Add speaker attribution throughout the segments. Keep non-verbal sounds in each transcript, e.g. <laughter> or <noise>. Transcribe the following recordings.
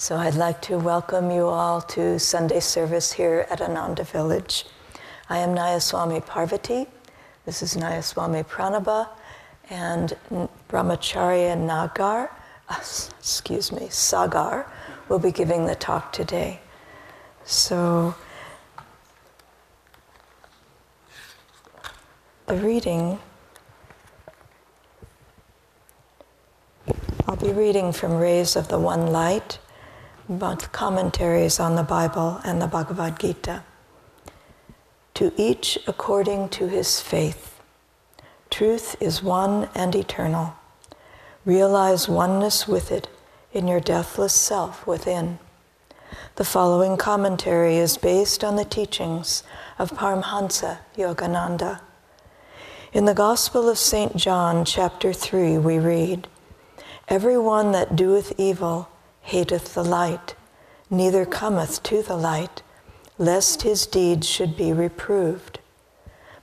Speaker 1: So I'd like to welcome you all to Sunday service here at Ananda Village. I am Nayaswami Parvati. This is Nayaswami Pranaba and Brahmacharya Nagar, <laughs> excuse me, Sagar will be giving the talk today. So the reading I'll be reading from Rays of the One Light but commentaries on the Bible and the Bhagavad Gita. To each according to his faith. Truth is one and eternal. Realize oneness with it in your deathless self within. The following commentary is based on the teachings of Paramhansa Yogananda. In the Gospel of St. John, chapter 3, we read Every one that doeth evil hateth the light, neither cometh to the light, lest his deeds should be reproved.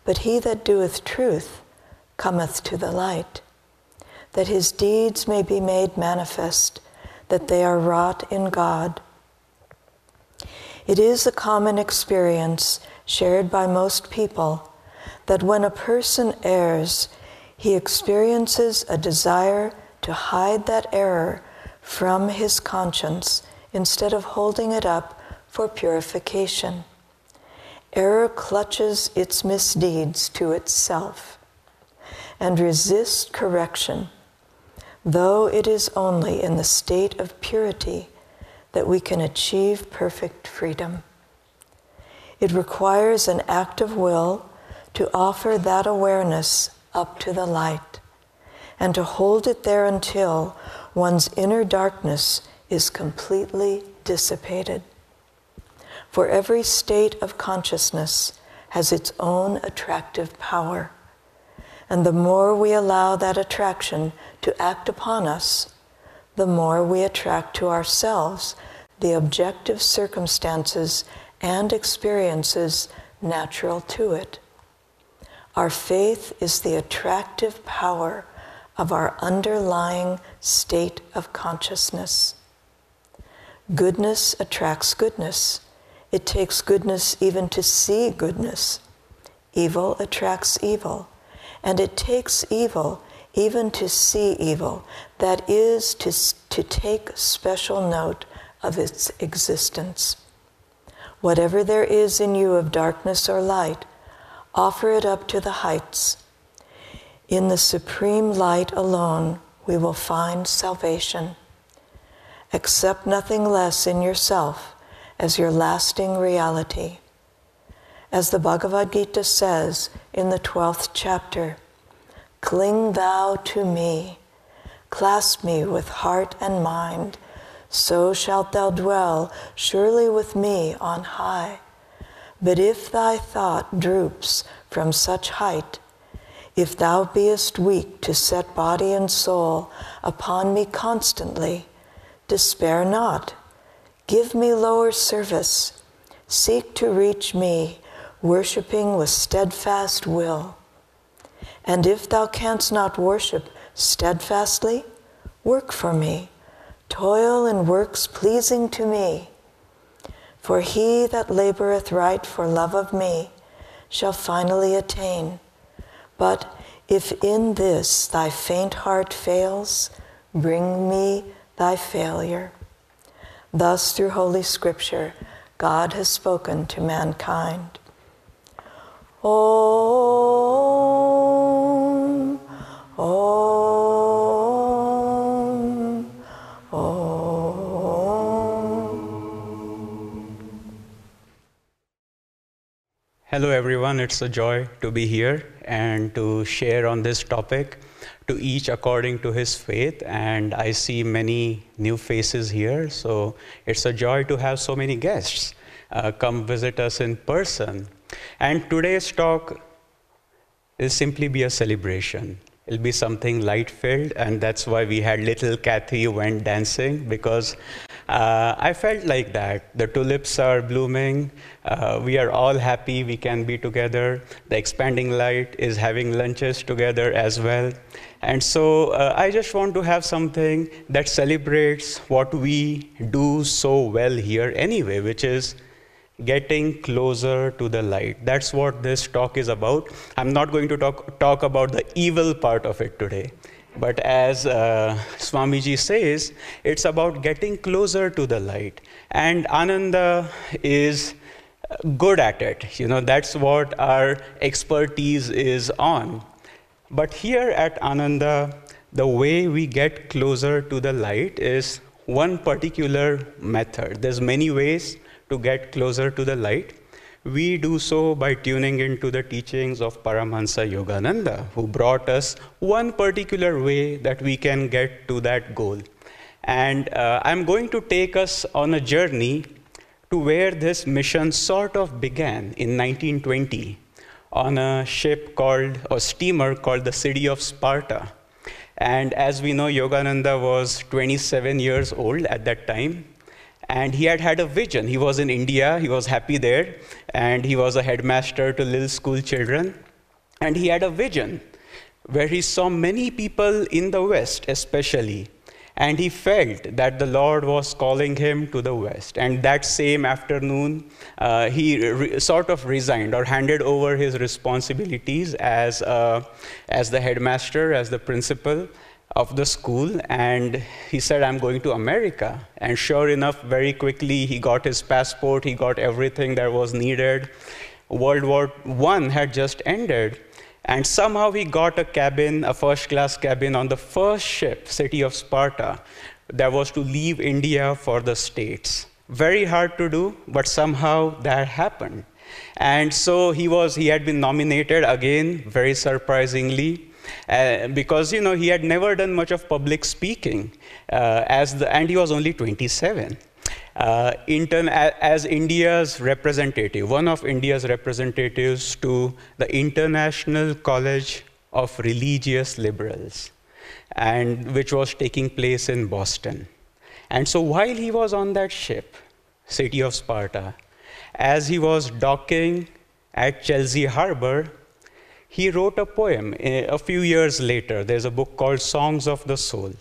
Speaker 1: But he that doeth truth cometh to the light, that his deeds may be made manifest, that they are wrought in God. It is a common experience shared by most people that when a person errs, he experiences a desire to hide that error from his conscience instead of holding it up for purification. Error clutches its misdeeds to itself and resists correction, though it is only in the state of purity that we can achieve perfect freedom. It requires an act of will to offer that awareness up to the light and to hold it there until one's inner darkness is completely dissipated. For every state of consciousness has its own attractive power. And the more we allow that attraction to act upon us, the more we attract to ourselves the objective circumstances and experiences natural to it. Our faith is the attractive power of our underlying state of consciousness. Goodness attracts goodness. It takes goodness even to see goodness. Evil attracts evil. And it takes evil even to see evil. That is, to, to take special note of its existence. Whatever there is in you of darkness or light, offer it up to the heights in the supreme light alone, we will find salvation. Accept nothing less in yourself as your lasting reality. As the Bhagavad Gita says in the 12th chapter, Cling thou to me, clasp me with heart and mind, so shalt thou dwell surely with me on high. But if thy thought droops from such height, if thou beest weak to set body and soul upon me constantly, despair not. Give me lower service. Seek to reach me, worshipping with steadfast will. And if thou canst not worship steadfastly, work for me. Toil in works pleasing to me. For he that laboreth right for love of me shall finally attain but if in this thy faint heart fails, bring me thy failure. Thus, through Holy Scripture, God has spoken to mankind. Om,
Speaker 2: Hello, everyone. It's a joy to be here and to share on this topic to each according to his faith. And I see many new faces here, so it's a joy to have so many guests uh, come visit us in person. And today's talk will simply be a celebration. It'll be something light filled, and that's why we had little Kathy went dancing because uh, I felt like that. The tulips are blooming. Uh, we are all happy we can be together. The expanding light is having lunches together as well. And so uh, I just want to have something that celebrates what we do so well here anyway, which is getting closer to the light. That's what this talk is about. I'm not going to talk, talk about the evil part of it today. But as uh, Swamiji says, it's about getting closer to the light. And Ananda is good at it. You know, that's what our expertise is on. But here at Ananda, the way we get closer to the light is one particular method. There's many ways to get closer to the light. We do so by tuning into the teachings of Paramahansa Yogananda, who brought us one particular way that we can get to that goal. And uh, I'm going to take us on a journey to where this mission sort of began in 1920 on a ship called, or steamer called the City of Sparta. And as we know, Yogananda was 27 years old at that time. And he had had a vision. He was in India, he was happy there, and he was a headmaster to little school children. And he had a vision where he saw many people in the West, especially, and he felt that the Lord was calling him to the West. And that same afternoon, uh, he re- sort of resigned or handed over his responsibilities as, uh, as the headmaster, as the principal of the school. And he said, I'm going to America. And sure enough, very quickly, he got his passport, he got everything that was needed. World War I had just ended. And somehow he got a cabin, a first class cabin on the first ship, City of Sparta, that was to leave India for the States. Very hard to do, but somehow that happened. And so he was, he had been nominated again, very surprisingly, uh, because you know he had never done much of public speaking, uh, as the, and he was only 27 uh, intern, as India's representative, one of India's representatives to the International College of Religious Liberals, and which was taking place in Boston. And so while he was on that ship, city of Sparta, as he was docking at Chelsea Harbor, he wrote a poem eh, a few years later. There's a book called Songs of the Soul.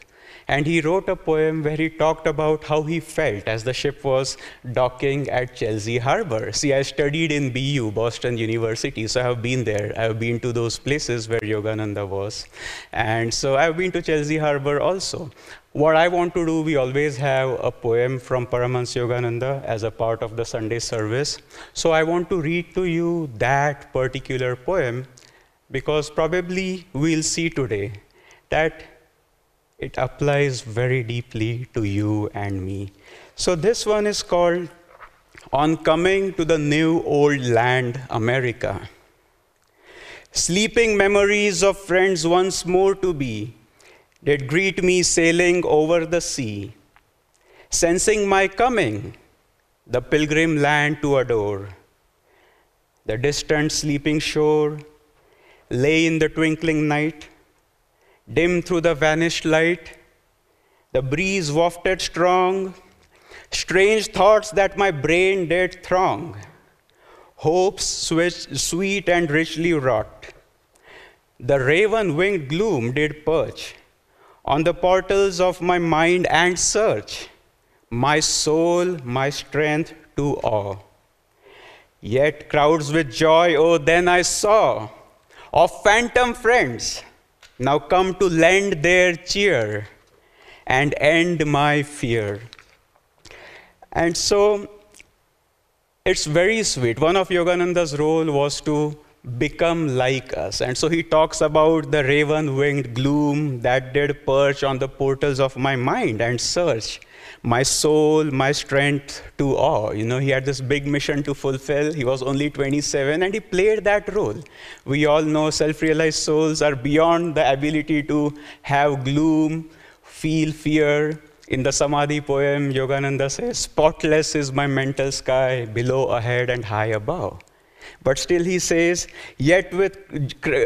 Speaker 2: And he wrote a poem where he talked about how he felt as the ship was docking at Chelsea Harbor. See, I studied in BU, Boston University, so I have been there. I have been to those places where Yogananda was. And so I've been to Chelsea Harbor also. What I want to do, we always have a poem from Paramahansa Yogananda as a part of the Sunday service. So I want to read to you that particular poem because probably we'll see today that it applies very deeply to you and me. So, this one is called On Coming to the New Old Land, America. Sleeping memories of friends once more to be did greet me sailing over the sea, sensing my coming, the pilgrim land to adore. The distant sleeping shore lay in the twinkling night dim through the vanished light. The breeze wafted strong, strange thoughts that my brain did throng, hopes sweet and richly wrought. The raven winged gloom did perch on the portals of my mind and search my soul, my strength to awe. Yet crowds with joy, oh, then I saw of phantom friends now come to lend their cheer and end my fear. And so it's very sweet. One of Yogananda's role was to become like us. And so he talks about the raven winged gloom that did perch on the portals of my mind and search my soul, my strength to awe. You know, he had this big mission to fulfill. He was only 27 and he played that role. We all know self realized souls are beyond the ability to have gloom, feel fear. In the Samadhi poem, Yogananda says, Spotless is my mental sky, below, ahead, and high above. But still he says, yet, with,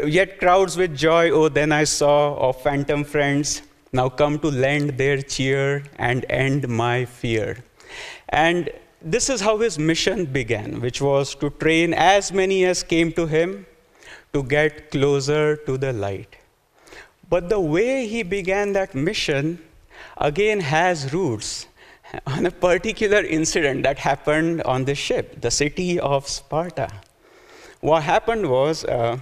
Speaker 2: yet crowds with joy, oh, then I saw of phantom friends now come to lend their cheer and end my fear. And this is how his mission began, which was to train as many as came to him to get closer to the light. But the way he began that mission again has roots <laughs> on a particular incident that happened on the ship, the city of Sparta. What happened was uh,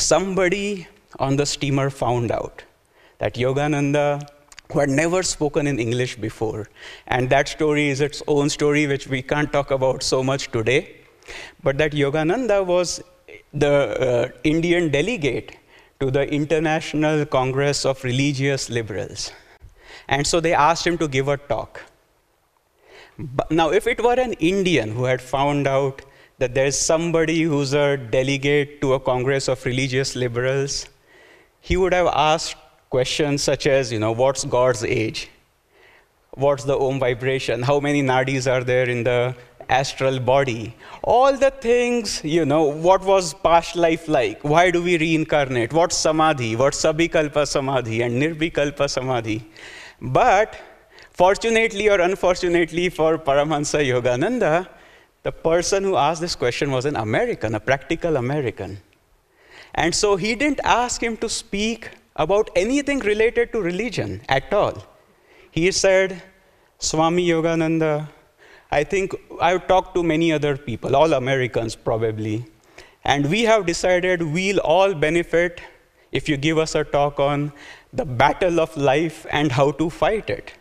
Speaker 2: somebody on the steamer found out that Yogananda, who had never spoken in English before, and that story is its own story, which we can't talk about so much today, but that Yogananda was the uh, Indian delegate to the International Congress of Religious Liberals. And so they asked him to give a talk. But now, if it were an Indian who had found out that there's somebody who's a delegate to a Congress of Religious Liberals, he would have asked questions such as, you know, what's God's age? What's the Om vibration? How many nadis are there in the astral body? All the things, you know, what was past life like? Why do we reincarnate? What's samadhi? What's sabikalpa samadhi and nirvikalpa samadhi? But fortunately or unfortunately for Paramahansa Yogananda, the person who asked this question was an American, a practical American. And so he didn't ask him to speak about anything related to religion at all. He said, Swami Yogananda, I think I've talked to many other people, all Americans probably, and we have decided we'll all benefit if you give us a talk on the battle of life and how to fight it.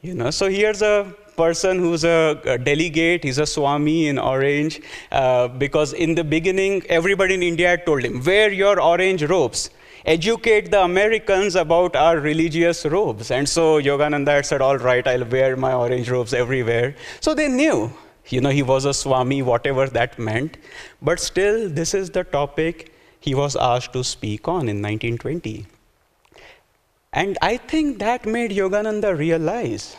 Speaker 2: You know, so here's a person who's a, a, delegate, he's a Swami in orange, uh, because in the beginning, everybody in India told him, wear your orange robes. Educate the Americans about our religious robes. And so Yogananda said, All right, I'll wear my orange robes everywhere. So they knew, you know, he was a Swami, whatever that meant. But still, this is the topic he was asked to speak on in 1920. And I think that made Yogananda realize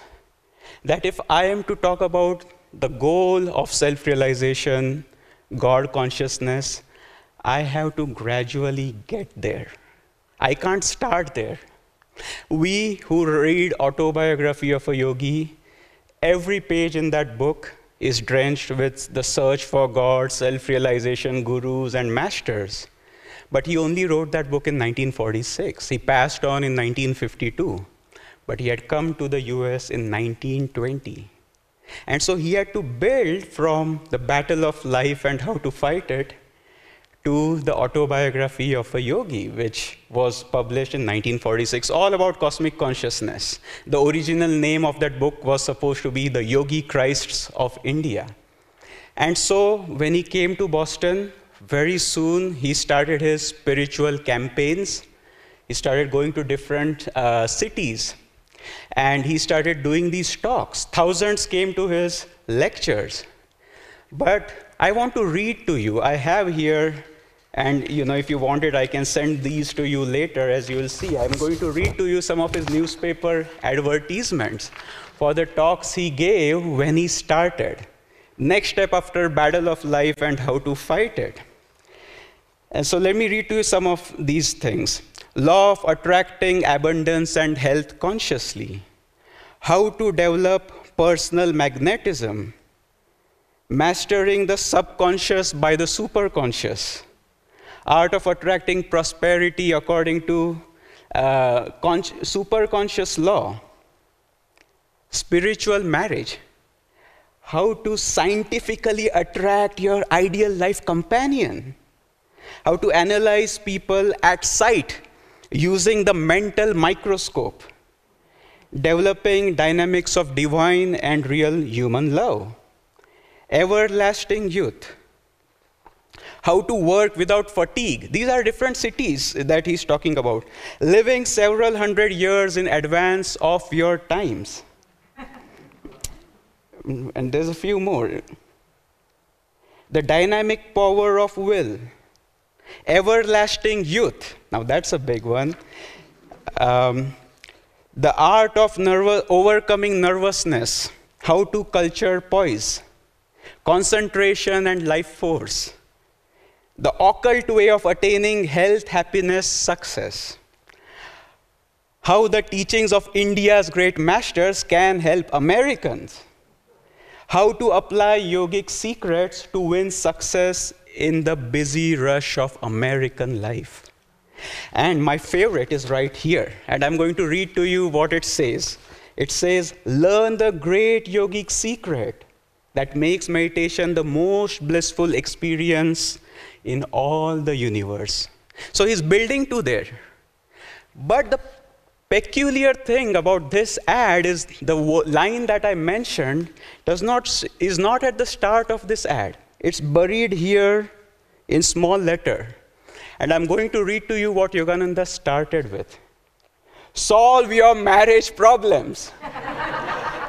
Speaker 2: that if I am to talk about the goal of self realization, God consciousness, I have to gradually get there. I can't start there. We who read Autobiography of a Yogi, every page in that book is drenched with the search for God, self realization, gurus, and masters. But he only wrote that book in 1946. He passed on in 1952 but he had come to the US in 1920. And so he had to build from the battle of life and how to fight it to the autobiography of a yogi, which was published in 1946, all about cosmic consciousness. The original name of that book was supposed to be The Yogi Christs of India. And so when he came to Boston, very soon he started his spiritual campaigns. He started going to different uh, cities and he started doing these talks. Thousands came to his lectures. But I want to read to you. I have here, and you know, if you want it, I can send these to you later, as you will see. I'm going to read to you some of his newspaper advertisements for the talks he gave when he started. Next step after battle of life and how to fight it. And so let me read to you some of these things law of attracting abundance and health consciously, how to develop personal magnetism, mastering the subconscious by the superconscious, art of attracting prosperity according to uh, superconscious law, spiritual marriage, how to scientifically attract your ideal life companion, how to analyze people at sight using the mental microscope, developing dynamics of divine and real human love, everlasting youth, how to work without fatigue. These are different cities that he's talking about. Living several hundred years in advance of your times. and there's a few more. The dynamic power of will, everlasting youth, now, that's a big one. Um, the art of overcoming nervousness, how to culture poise, concentration and life force, the occult way of attaining health, happiness, success. How the teachings of India's great masters can help Americans. How to apply yogic secrets to win success in the busy rush of American life. And my favorite is right here. And I'm going to read to you what it says. It says, Learn the great yogic secret that makes meditation the most blissful experience in all the universe. So he's building to there. But the peculiar thing about this ad is the line that I mentioned does not, is not at the start of this ad. It's buried here in small letter. And I'm going to read to you what Yogananda started with. Solve your marriage problems.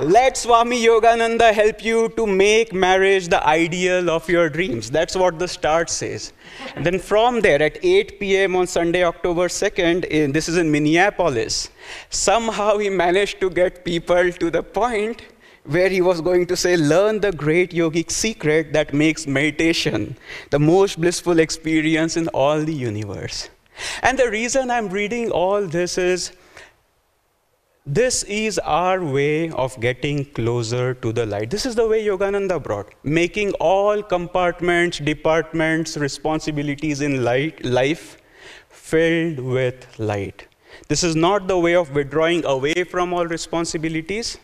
Speaker 2: Let Swami Yogananda help you to make marriage the ideal of your dreams. That's what the start says. And then from there, at 8 p.m. on Sunday, October 2nd, in, this is in Minneapolis, somehow he managed to get people to the point where he was going to say, Learn the great yogic secret that makes meditation the most blissful experience in all the universe. And the reason I'm reading all this is this is our way of getting closer to the light. This is the way Yogananda brought, making all compartments, departments, responsibilities in light, life filled with light. This is not the way of withdrawing away from all responsibilities,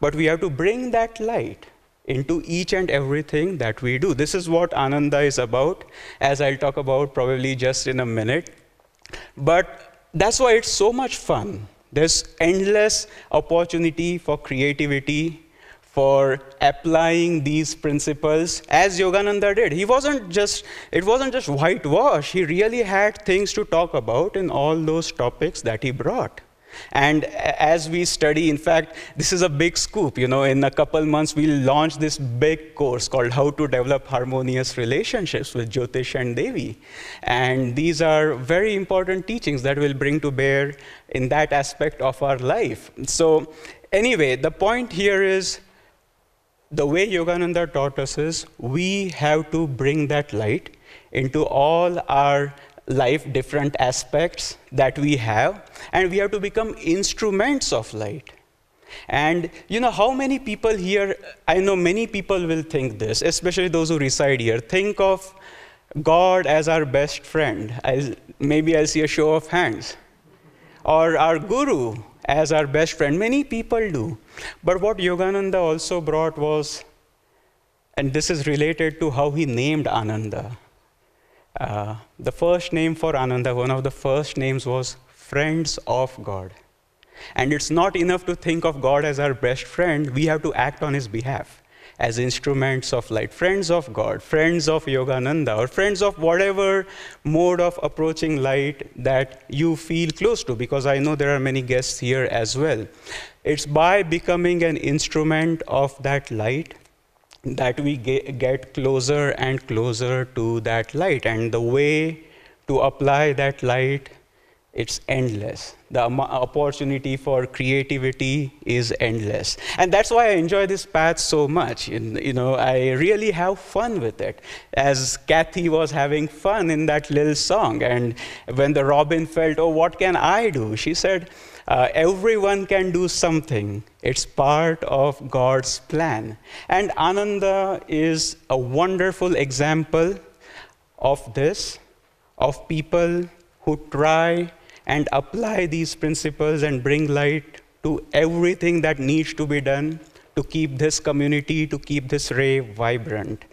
Speaker 2: but we have to bring that light into each and everything that we do. This is what Ananda is about, as I'll talk about probably just in a minute. But that's why it's so much fun there's endless opportunity for creativity, for applying these principles as Yogananda did. He wasn't just, it wasn't just whitewash. He really had things to talk about in all those topics that he brought. And as we study, in fact, this is a big scoop. You know, in a couple months, we'll launch this big course called How to Develop Harmonious Relationships with Jyotish and Devi. And these are very important teachings that we'll bring to bear in that aspect of our life. So, anyway, the point here is the way Yogananda taught us is we have to bring that light into all our life different aspects that we have, and we have to become instruments of light. And you know, how many people here, I know many people will think this, especially those who reside here, think of God as our best friend. I'll, maybe I'll see a show of hands. Or our guru as our best friend. Many people do. But what Yogananda also brought was, and this is related to how he named Ananda. Uh, the first name for Ananda, one of the first names was Friends of God. And it's not enough to think of God as our best friend, we have to act on his behalf as instruments of light, friends of God, friends of Yogananda, or friends of whatever mode of approaching light that you feel close to, because I know there are many guests here as well. It's by becoming an instrument of that light that we get closer and closer to that light. And the way to apply that light, it's endless. The opportunity for creativity is endless. And that's why I enjoy this path so much. You know, I really have fun with it. As Kathy was having fun in that little song. And when the robin felt, oh, what can I do? She said, uh, everyone can do something. It's part of God's plan. And Ananda is a wonderful example of this, of people who try and apply these principles and bring light to everything that needs to be done to keep this community, to keep this ray vibrant.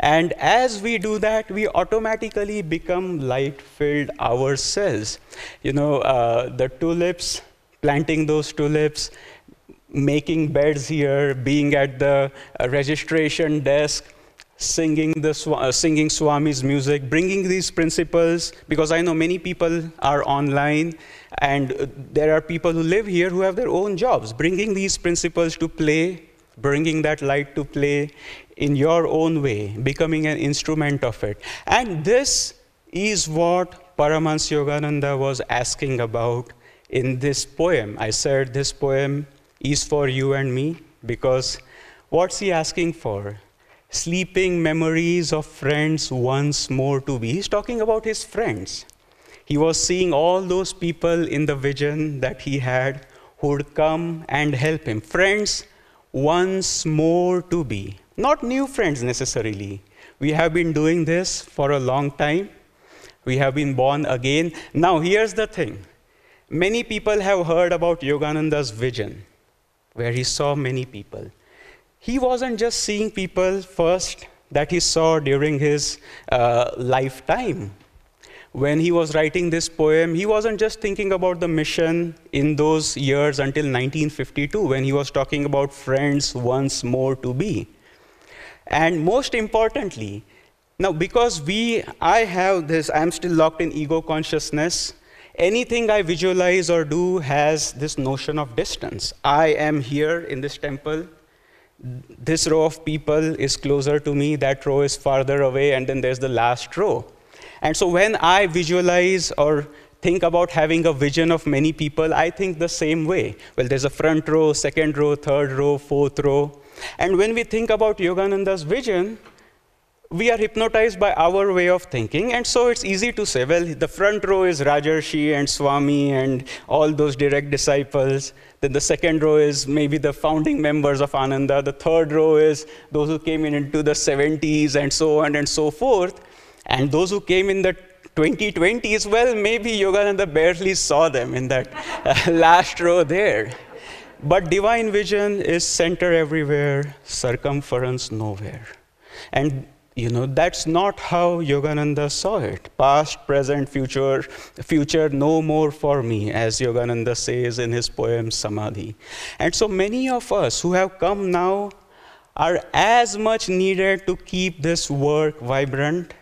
Speaker 2: And as we do that, we automatically become light filled ourselves. You know, uh, the tulips planting those tulips, making beds here, being at the uh, registration desk, singing, the, uh, singing Swami's music, bringing these principles, because I know many people are online and uh, there are people who live here who have their own jobs, bringing these principles to play, bringing that light to play in your own way, becoming an instrument of it. And this is what Paramahansa Yogananda was asking about in this poem. I said this poem is for you and me because what's he asking for? sleeping memories of friends once more to be. He's talking about his friends. He was seeing all those people in the vision that he had who would come and help him. Friends once more to be. Not new friends necessarily. We have been doing this for a long time. We have been born again. Now, here's the thing many people have heard about Yogananda's vision, where he saw many people. He wasn't just seeing people first that he saw during his uh, lifetime. When he was writing this poem, he wasn't just thinking about the mission in those years until 1952, when he was talking about friends once more to be. And most importantly, now because we, I have this, I'm still locked in ego consciousness. Anything I visualize or do has this notion of distance. I am here in this temple. This row of people is closer to me, that row is farther away, and then there's the last row. And so when I visualize or think about having a vision of many people, I think the same way. Well, there's a front row, second row, third row, fourth row. And when we think about Yogananda's vision, we are hypnotized by our way of thinking, and so it's easy to say, well, the front row is Rajarshi and Swami and all those direct disciples. Then the second row is maybe the founding members of Ananda. The third row is those who came in into the 70s and so on and so forth. And those who came in the 2020s, well, maybe Yogananda barely saw them in that <laughs> last row there. But divine vision is center everywhere, circumference nowhere. And you know, that's not how Yogananda saw it. Past, present, future, future no more for me, as Yogananda says in his poem Samadhi. And so many of us who have come now are as much needed to keep this work vibrant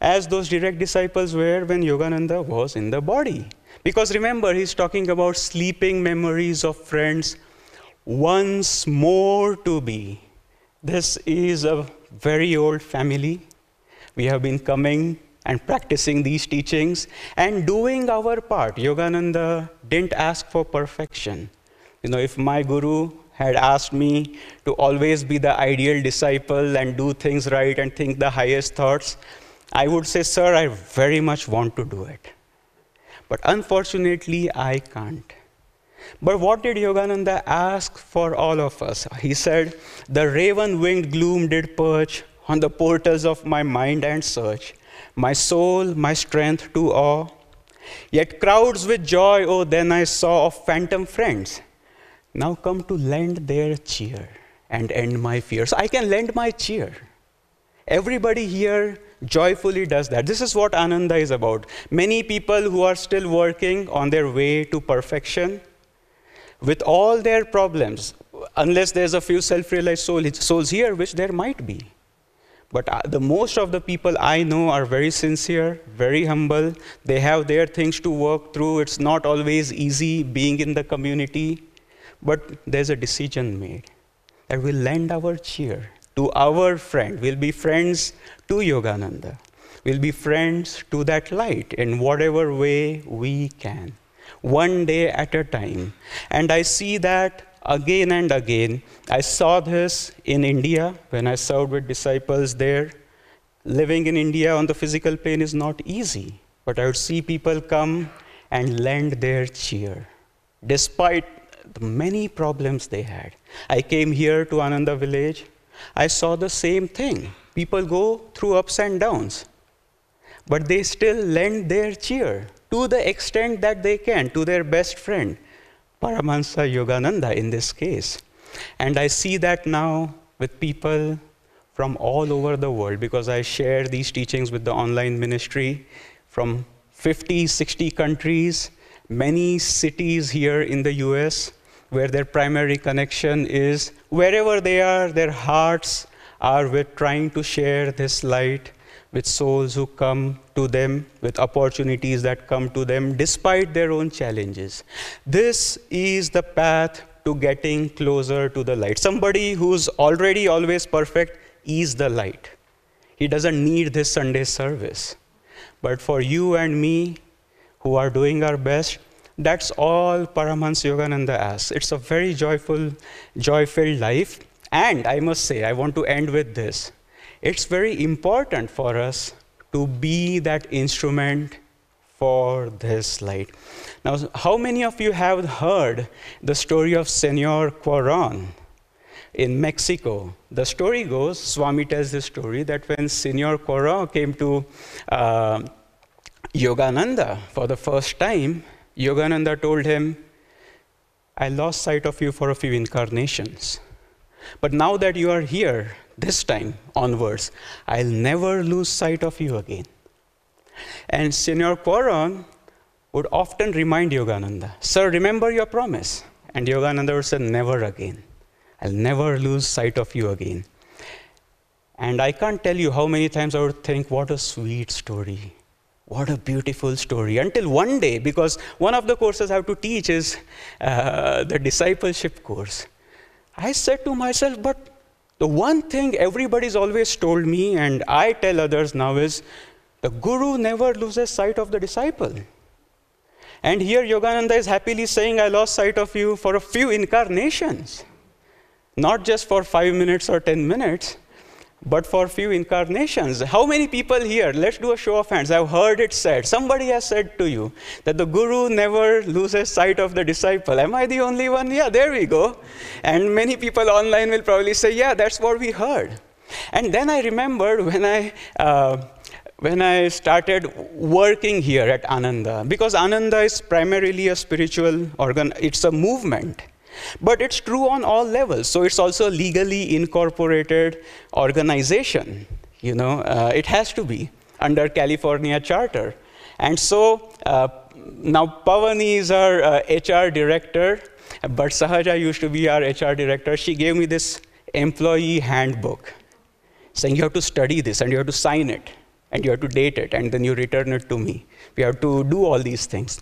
Speaker 2: as those direct disciples were when Yogananda was in the body. Because remember, he's talking about sleeping memories of friends once more to be. This is a very old family. We have been coming and practicing these teachings and doing our part. Yogananda didn't ask for perfection. You know, if my guru had asked me to always be the ideal disciple and do things right and think the highest thoughts, I would say, Sir, I very much want to do it. But unfortunately, I can't. But what did Yogananda ask for all of us? He said, The raven winged gloom did perch on the portals of my mind and search, my soul, my strength to awe. Yet crowds with joy, oh, then I saw of phantom friends now come to lend their cheer and end my fears. I can lend my cheer. Everybody here joyfully does that. This is what Ananda is about. Many people who are still working on their way to perfection, with all their problems, unless there's a few self realized souls here, which there might be. But uh, the most of the people I know are very sincere, very humble. They have their things to work through. It's not always easy being in the community, but there's a decision made that we'll lend our cheer to our friend. We'll be friends to Yogananda. We'll be friends to that light in whatever way we can one day at a time. And I see that again and again. I saw this in India when I served with disciples there. Living in India on the physical plane is not easy, but I would see people come and lend their cheer despite the many problems they had. I came here to Ananda village. I saw the same thing. People go through ups and downs, but they still lend their cheer to the extent that they can to their best friend, Paramahansa Yogananda in this case. And I see that now with people from all over the world because I share these teachings with the online ministry from 50, 60 countries, many cities here in the US where their primary connection is wherever they are, their hearts are with trying to share this light with souls who come to them, with opportunities that come to them despite their own challenges. This is the path to getting closer to the light. Somebody who's already always perfect is the light. He doesn't need this Sunday service. But for you and me, who are doing our best, that's all Paramahansa Yogananda asks. It's a very joyful, joy filled life. And I must say, I want to end with this it's very important for us to be that instrument for this light. Now, how many of you have heard the story of Senor Cuaron in Mexico? The story goes, Swami tells the story, that when Senor Cuaron came to uh, Yogananda for the first time, Yogananda told him, I lost sight of you for a few incarnations. But now that you are here, this time onwards, I'll never lose sight of you again. And Senor Cuaron would often remind Yogananda, Sir, remember your promise. And Yogananda would say, Never again. I'll never lose sight of you again. And I can't tell you how many times I would think, What a sweet story. What a beautiful story. Until one day, because one of the courses I have to teach is uh, the discipleship course. I said to myself, but the one thing everybody's always told me, and I tell others now, is the guru never loses sight of the disciple. And here Yogananda is happily saying, I lost sight of you for a few incarnations, not just for five minutes or ten minutes but for few incarnations. How many people here, let's do a show of hands, I've heard it said, somebody has said to you that the guru never loses sight of the disciple. Am I the only one? Yeah, there we go. And many people online will probably say, yeah, that's what we heard. And then I remembered when I. Uh, when I started working here at Ananda, because Ananda is primarily a spiritual organ, it's a movement. But it's true on all levels. So it's also a legally incorporated organization. You know, uh, it has to be under California Charter. And so uh, now Pavani is our uh, HR director, but Sahaja used to be our HR director. She gave me this employee handbook saying you have to study this and you have to sign it and you have to date it and then you return it to me. We have to do all these things.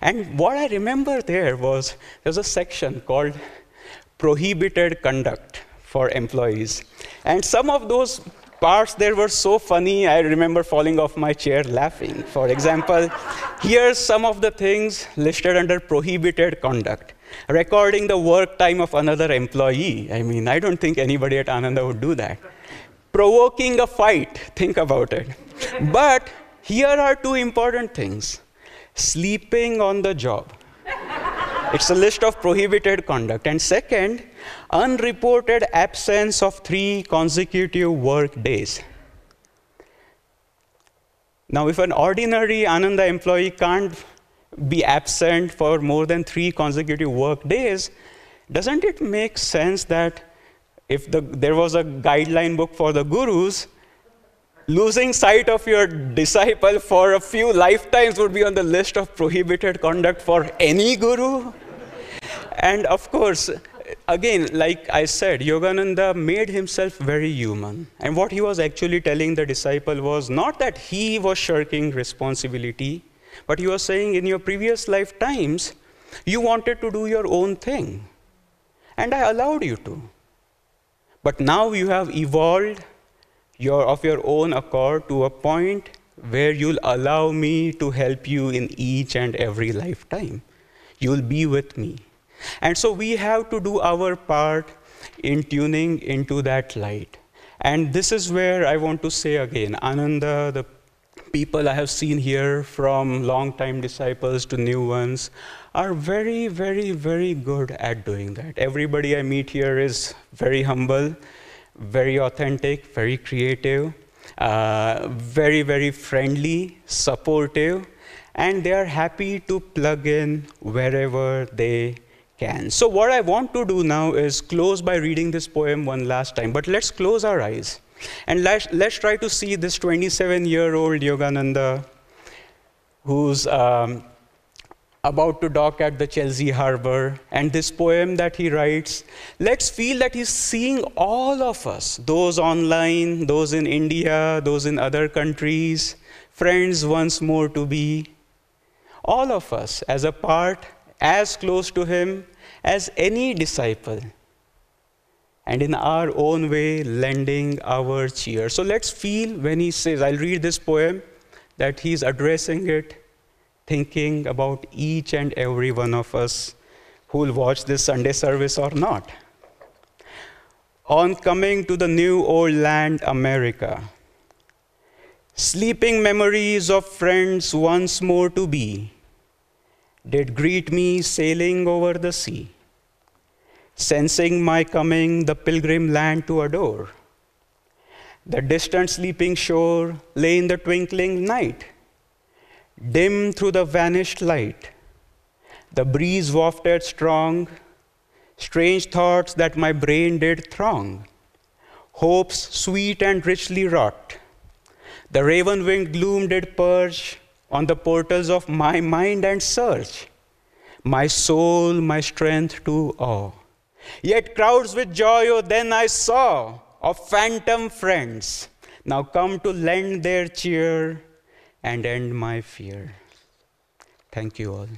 Speaker 2: And what I remember there was there was a section called prohibited conduct for employees. And some of those parts there were so funny, I remember falling off my chair laughing. For example, here's some of the things listed under prohibited conduct. Recording the work time of another employee. I mean, I don't think anybody at Ananda would do that. Provoking a fight, think about it but here are two important things sleeping on the job. It's a list of prohibited conduct. And second, unreported absence of three consecutive work days. Now, if an ordinary Ananda employee can't be absent for more than three consecutive work days, doesn't it make sense that if the, there was a guideline book for the gurus, losing sight of your disciple for a few lifetimes would be on the list of prohibited conduct for any guru. And of course, again, like I said, Yogananda made himself very human. And what he was actually telling the disciple was not that he was shirking responsibility, but he was saying, in your previous lifetimes, you wanted to do your own thing. And I allowed you to. But now you have evolved your, of your own accord to a point where you'll allow me to help you in each and every lifetime. You'll be with me. And so we have to do our part in tuning into that light. And this is where I want to say again Ananda, the people I have seen here, from long-time disciples to new ones, are very, very, very good at doing that. Everybody I meet here is very humble very authentic, very creative, uh, very, very friendly, supportive, and they are happy to plug in wherever they can. So, what I want to do now is close by reading this poem one last time, but let's close our eyes and let's, let's try to see this 27 year old Yogananda who's um, about to dock at the Chelsea harbor, and this poem that he writes, let's feel that he's seeing all of us, those online, those in India, those in other countries, friends once more to be, all of us as a part, as close to him as any disciple. And in our own way, lending our cheer. So let's feel when he says, I'll read this poem, that he's addressing it thinking about each and every one of us who will watch this Sunday service or not. on coming to the new old land, America. Sleeping memories of friends once more to be did greet me sailing over the sea, sensing my coming the pilgrim land to adore. The distant sleeping shore lay in the twinkling night, dim through the vanished light. The breeze wafted strong, strange thoughts that my brain did throng, hopes sweet and richly wrought the raven winged gloom did perch on the portals of my mind and search my soul, my strength to awe. Yet crowds with joy, oh, then I saw of phantom friends now come to lend their cheer and end my fear. Thank you all.